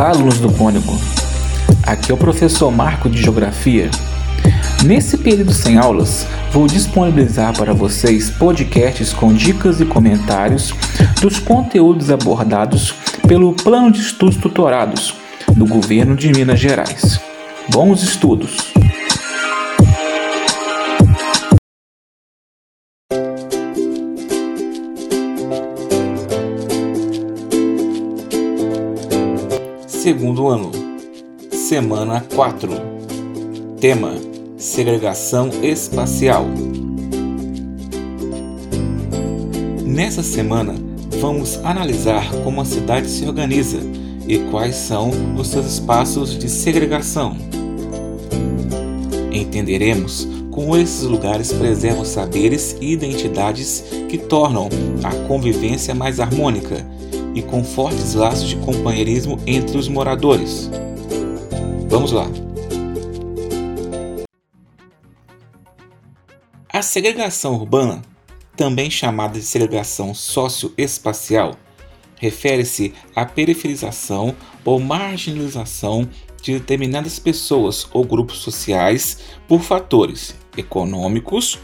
Olá, alunos do Cônico. Aqui é o professor Marco de Geografia. Nesse período sem aulas, vou disponibilizar para vocês podcasts com dicas e comentários dos conteúdos abordados pelo Plano de Estudos Tutorados do Governo de Minas Gerais. Bons estudos! Segundo ano, semana 4. Tema: Segregação espacial. Nessa semana, vamos analisar como a cidade se organiza e quais são os seus espaços de segregação. Entenderemos como esses lugares preservam saberes e identidades que tornam a convivência mais harmônica e com fortes laços de companheirismo entre os moradores. Vamos lá! A segregação urbana, também chamada de segregação socioespacial, refere-se à periferização ou marginalização de determinadas pessoas ou grupos sociais por fatores econômicos,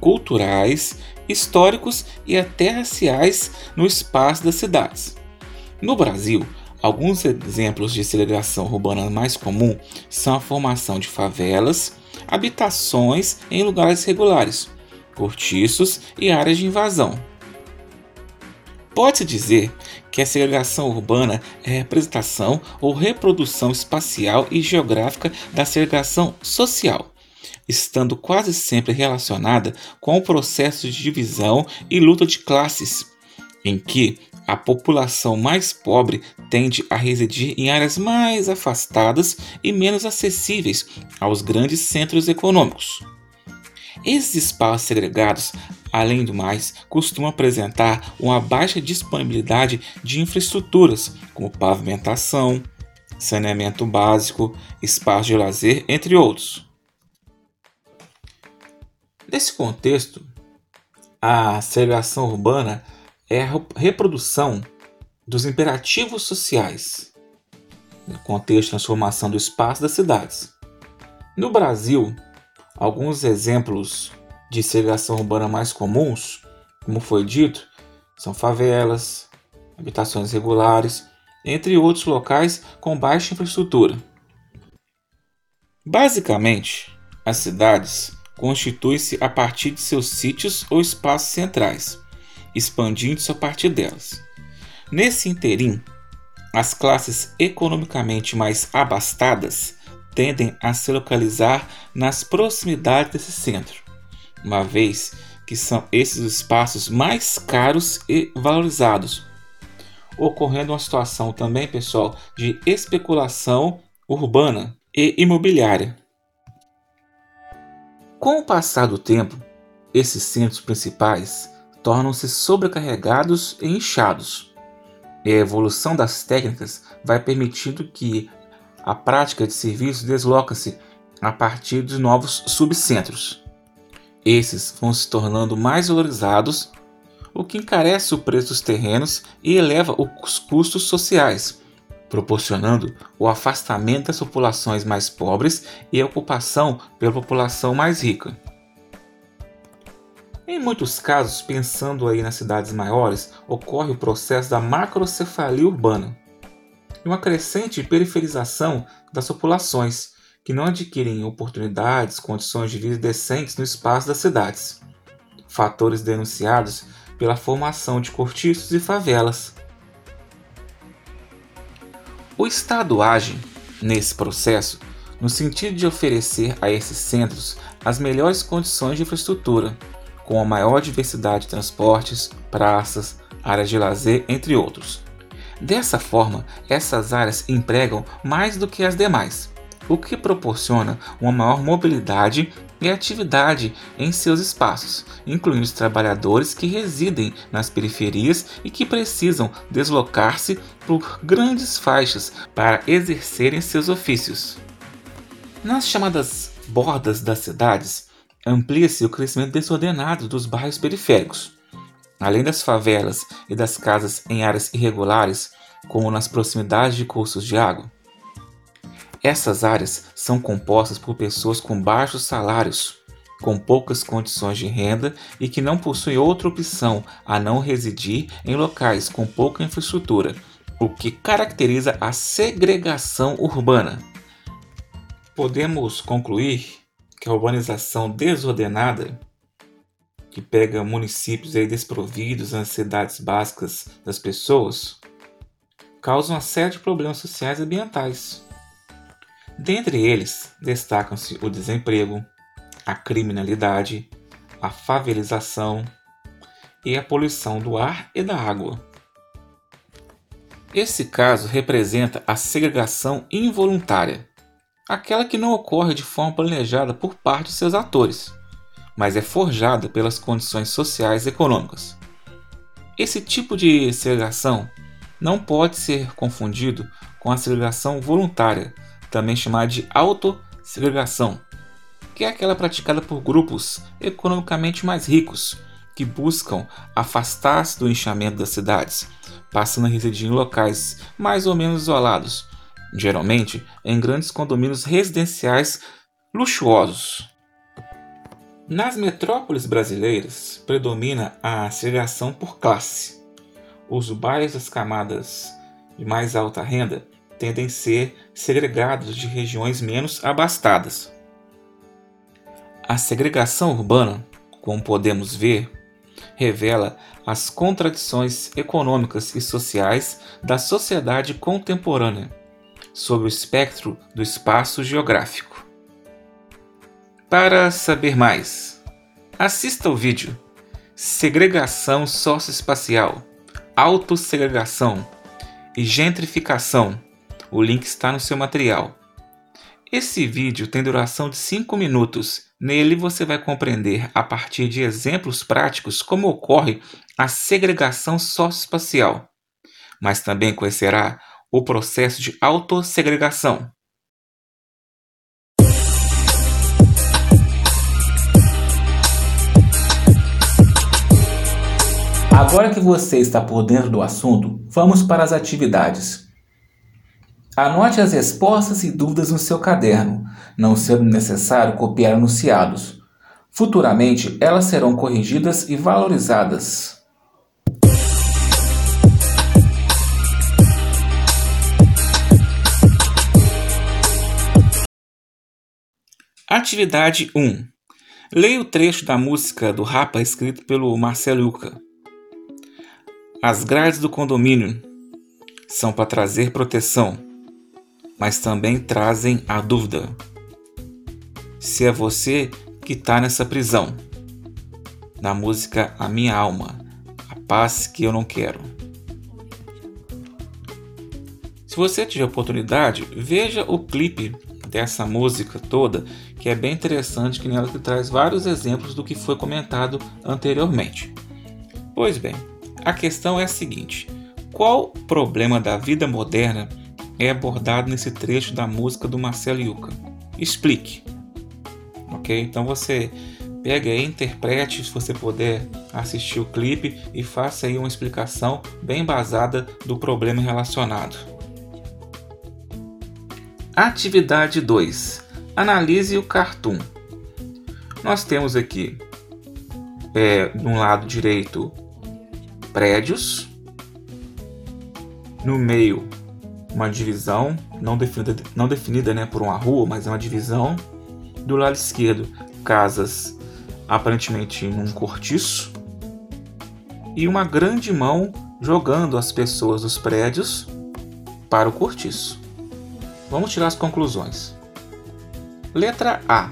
culturais, históricos e até raciais no espaço das cidades. No Brasil, alguns exemplos de segregação urbana mais comum são a formação de favelas, habitações em lugares regulares, cortiços e áreas de invasão. Pode-se dizer que a segregação urbana é a representação ou reprodução espacial e geográfica da segregação social, estando quase sempre relacionada com o processo de divisão e luta de classes, em que a população mais pobre tende a residir em áreas mais afastadas e menos acessíveis aos grandes centros econômicos. Esses espaços segregados, além do mais, costumam apresentar uma baixa disponibilidade de infraestruturas, como pavimentação, saneamento básico, espaço de lazer, entre outros. Nesse contexto, a segregação urbana é a reprodução dos imperativos sociais no contexto de transformação do espaço das cidades. No Brasil, alguns exemplos de segregação urbana mais comuns, como foi dito, são favelas, habitações regulares, entre outros locais com baixa infraestrutura. Basicamente, as cidades constituem-se a partir de seus sítios ou espaços centrais expandindo-se a partir delas. Nesse interim, as classes economicamente mais abastadas tendem a se localizar nas proximidades desse centro, uma vez que são esses os espaços mais caros e valorizados, ocorrendo uma situação também, pessoal, de especulação urbana e imobiliária. Com o passar do tempo, esses centros principais tornam-se sobrecarregados e inchados. E a evolução das técnicas vai permitindo que a prática de serviços desloca-se a partir de novos subcentros. Esses vão se tornando mais valorizados, o que encarece o preço dos terrenos e eleva os custos sociais, proporcionando o afastamento das populações mais pobres e a ocupação pela população mais rica. Em muitos casos, pensando aí nas cidades maiores, ocorre o processo da macrocefalia urbana e uma crescente periferização das populações, que não adquirem oportunidades, condições de vida decentes no espaço das cidades. Fatores denunciados pela formação de cortiços e favelas. O Estado age, nesse processo, no sentido de oferecer a esses centros as melhores condições de infraestrutura com a maior diversidade de transportes, praças, áreas de lazer, entre outros. Dessa forma, essas áreas empregam mais do que as demais, o que proporciona uma maior mobilidade e atividade em seus espaços, incluindo os trabalhadores que residem nas periferias e que precisam deslocar-se por grandes faixas para exercerem seus ofícios. Nas chamadas bordas das cidades, amplia-se o crescimento desordenado dos bairros periféricos. Além das favelas e das casas em áreas irregulares, como nas proximidades de cursos de água. Essas áreas são compostas por pessoas com baixos salários, com poucas condições de renda e que não possuem outra opção a não residir em locais com pouca infraestrutura, o que caracteriza a segregação urbana. Podemos concluir que a urbanização desordenada, que pega municípios aí desprovidos das necessidades básicas das pessoas, causa uma série de problemas sociais e ambientais. Dentre eles, destacam-se o desemprego, a criminalidade, a favelização e a poluição do ar e da água. Esse caso representa a segregação involuntária, aquela que não ocorre de forma planejada por parte de seus atores, mas é forjada pelas condições sociais e econômicas. Esse tipo de segregação não pode ser confundido com a segregação voluntária, também chamada de autossegregação, que é aquela praticada por grupos economicamente mais ricos que buscam afastar-se do inchamento das cidades, passando a residir em locais mais ou menos isolados, geralmente em grandes condomínios residenciais luxuosos. Nas metrópoles brasileiras predomina a segregação por classe. Os bairros das camadas de mais alta renda tendem a ser segregados de regiões menos abastadas. A segregação urbana, como podemos ver, revela as contradições econômicas e sociais da sociedade contemporânea sob o espectro do espaço geográfico. Para saber mais, assista ao vídeo Segregação socioespacial, Autossegregação e Gentrificação o link está no seu material. Esse vídeo tem duração de 5 minutos. Nele você vai compreender, a partir de exemplos práticos, como ocorre a segregação socioespacial, mas também conhecerá o processo de autossegregação. Agora que você está por dentro do assunto, vamos para as atividades. Anote as respostas e dúvidas no seu caderno, não sendo necessário copiar anunciados. Futuramente, elas serão corrigidas e valorizadas. Atividade 1. Leia o trecho da música do Rapa escrito pelo Marcelo Yuca. As grades do condomínio são para trazer proteção mas também trazem a dúvida: se é você que está nessa prisão. Na música A Minha Alma, a paz que eu não quero. Se você tiver oportunidade, veja o clipe dessa música toda, que é bem interessante, que nela que traz vários exemplos do que foi comentado anteriormente. Pois bem, a questão é a seguinte: qual problema da vida moderna é abordado nesse trecho da música do Marcelo Yuca. Explique. Ok? Então você pega e interprete, se você puder assistir o clipe e faça aí uma explicação bem basada do problema relacionado. Atividade 2. Analise o cartoon. Nós temos aqui, é, no lado direito, prédios, no meio uma divisão não definida, não definida né, por uma rua, mas é uma divisão. Do lado esquerdo, casas aparentemente num cortiço e uma grande mão jogando as pessoas dos prédios para o cortiço. Vamos tirar as conclusões. Letra A.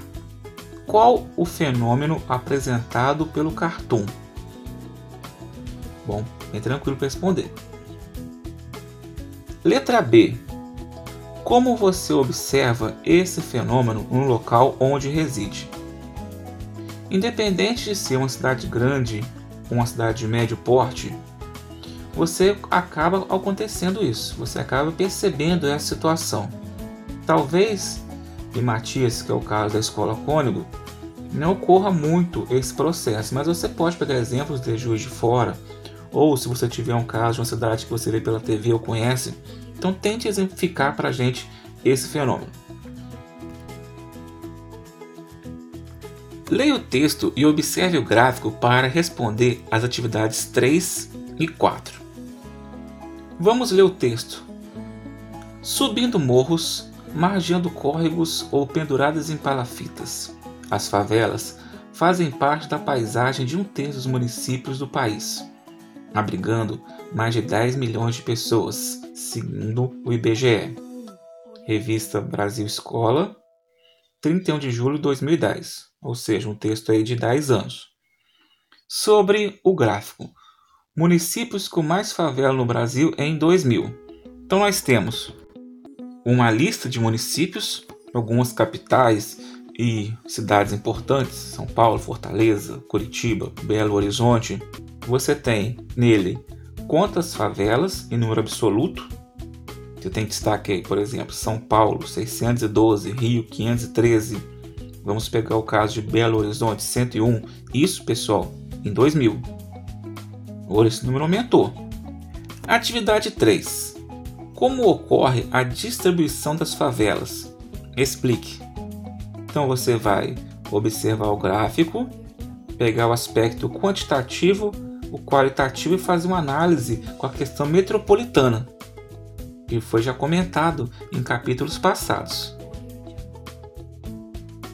Qual o fenômeno apresentado pelo cartoon? Bom, é tranquilo para responder. Letra B. Como você observa esse fenômeno no local onde reside? Independente de ser uma cidade grande ou uma cidade de médio porte, você acaba acontecendo isso, você acaba percebendo essa situação. Talvez em Matias, que é o caso da escola Cônigo, não ocorra muito esse processo, mas você pode pegar exemplos de Juiz de Fora ou se você tiver um caso de uma cidade que você vê pela TV ou conhece, então tente exemplificar para a gente esse fenômeno. Leia o texto e observe o gráfico para responder às atividades 3 e 4. Vamos ler o texto. Subindo morros, margeando córregos ou penduradas em palafitas, as favelas fazem parte da paisagem de um terço dos municípios do país, abrigando mais de 10 milhões de pessoas, segundo o IBGE. Revista Brasil Escola, 31 de julho de 2010, ou seja, um texto aí de 10 anos. Sobre o gráfico, municípios com mais favela no Brasil em 2000. Então nós temos uma lista de municípios, algumas capitais e cidades importantes, São Paulo, Fortaleza, Curitiba, Belo Horizonte. Você tem nele quantas favelas em número absoluto. Você tem destaque aí, por exemplo, São Paulo 612, Rio 513. Vamos pegar o caso de Belo Horizonte 101. Isso, pessoal, em 2000. Agora esse número aumentou. Atividade 3. Como ocorre a distribuição das favelas? Explique. Então você vai observar o gráfico, pegar o aspecto quantitativo, o qualitativo e fazer uma análise com a questão metropolitana, que foi já comentado em capítulos passados.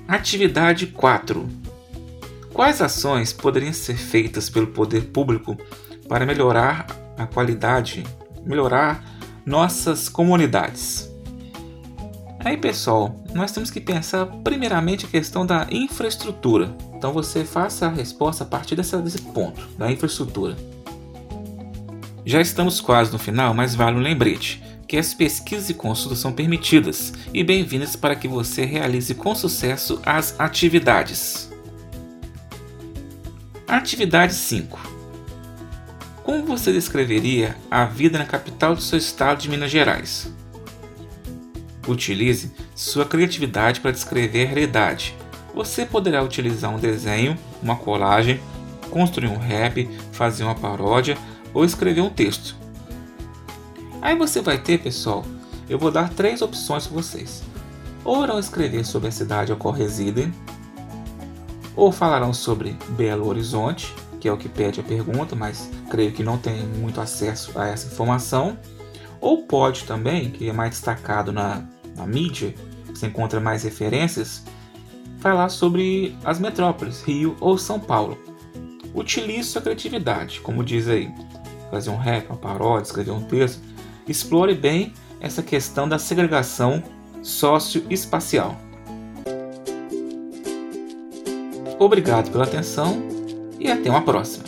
Atividade 4. Quais ações poderiam ser feitas pelo poder público para melhorar a qualidade, melhorar nossas comunidades. Aí, pessoal, nós temos que pensar primeiramente a questão da infraestrutura. Então, você faça a resposta a partir dessa, desse ponto, da infraestrutura. Já estamos quase no final, mas vale um lembrete que as pesquisas e consultas são permitidas e bem-vindas para que você realize com sucesso as atividades. Atividade 5 como você descreveria a vida na capital do seu estado de Minas Gerais? Utilize sua criatividade para descrever a realidade. Você poderá utilizar um desenho, uma colagem, construir um rap, fazer uma paródia ou escrever um texto. Aí você vai ter, pessoal, eu vou dar três opções para vocês. Ou irão escrever sobre a cidade a qual residem, ou falarão sobre Belo Horizonte, que é o que pede a pergunta, mas creio que não tem muito acesso a essa informação. Ou pode também, que é mais destacado na, na mídia, você encontra mais referências, falar sobre as metrópoles, Rio ou São Paulo. Utilize sua criatividade, como diz aí, fazer um rap, uma paródia, escrever um texto. Explore bem essa questão da segregação socioespacial. Obrigado pela atenção e até uma próxima.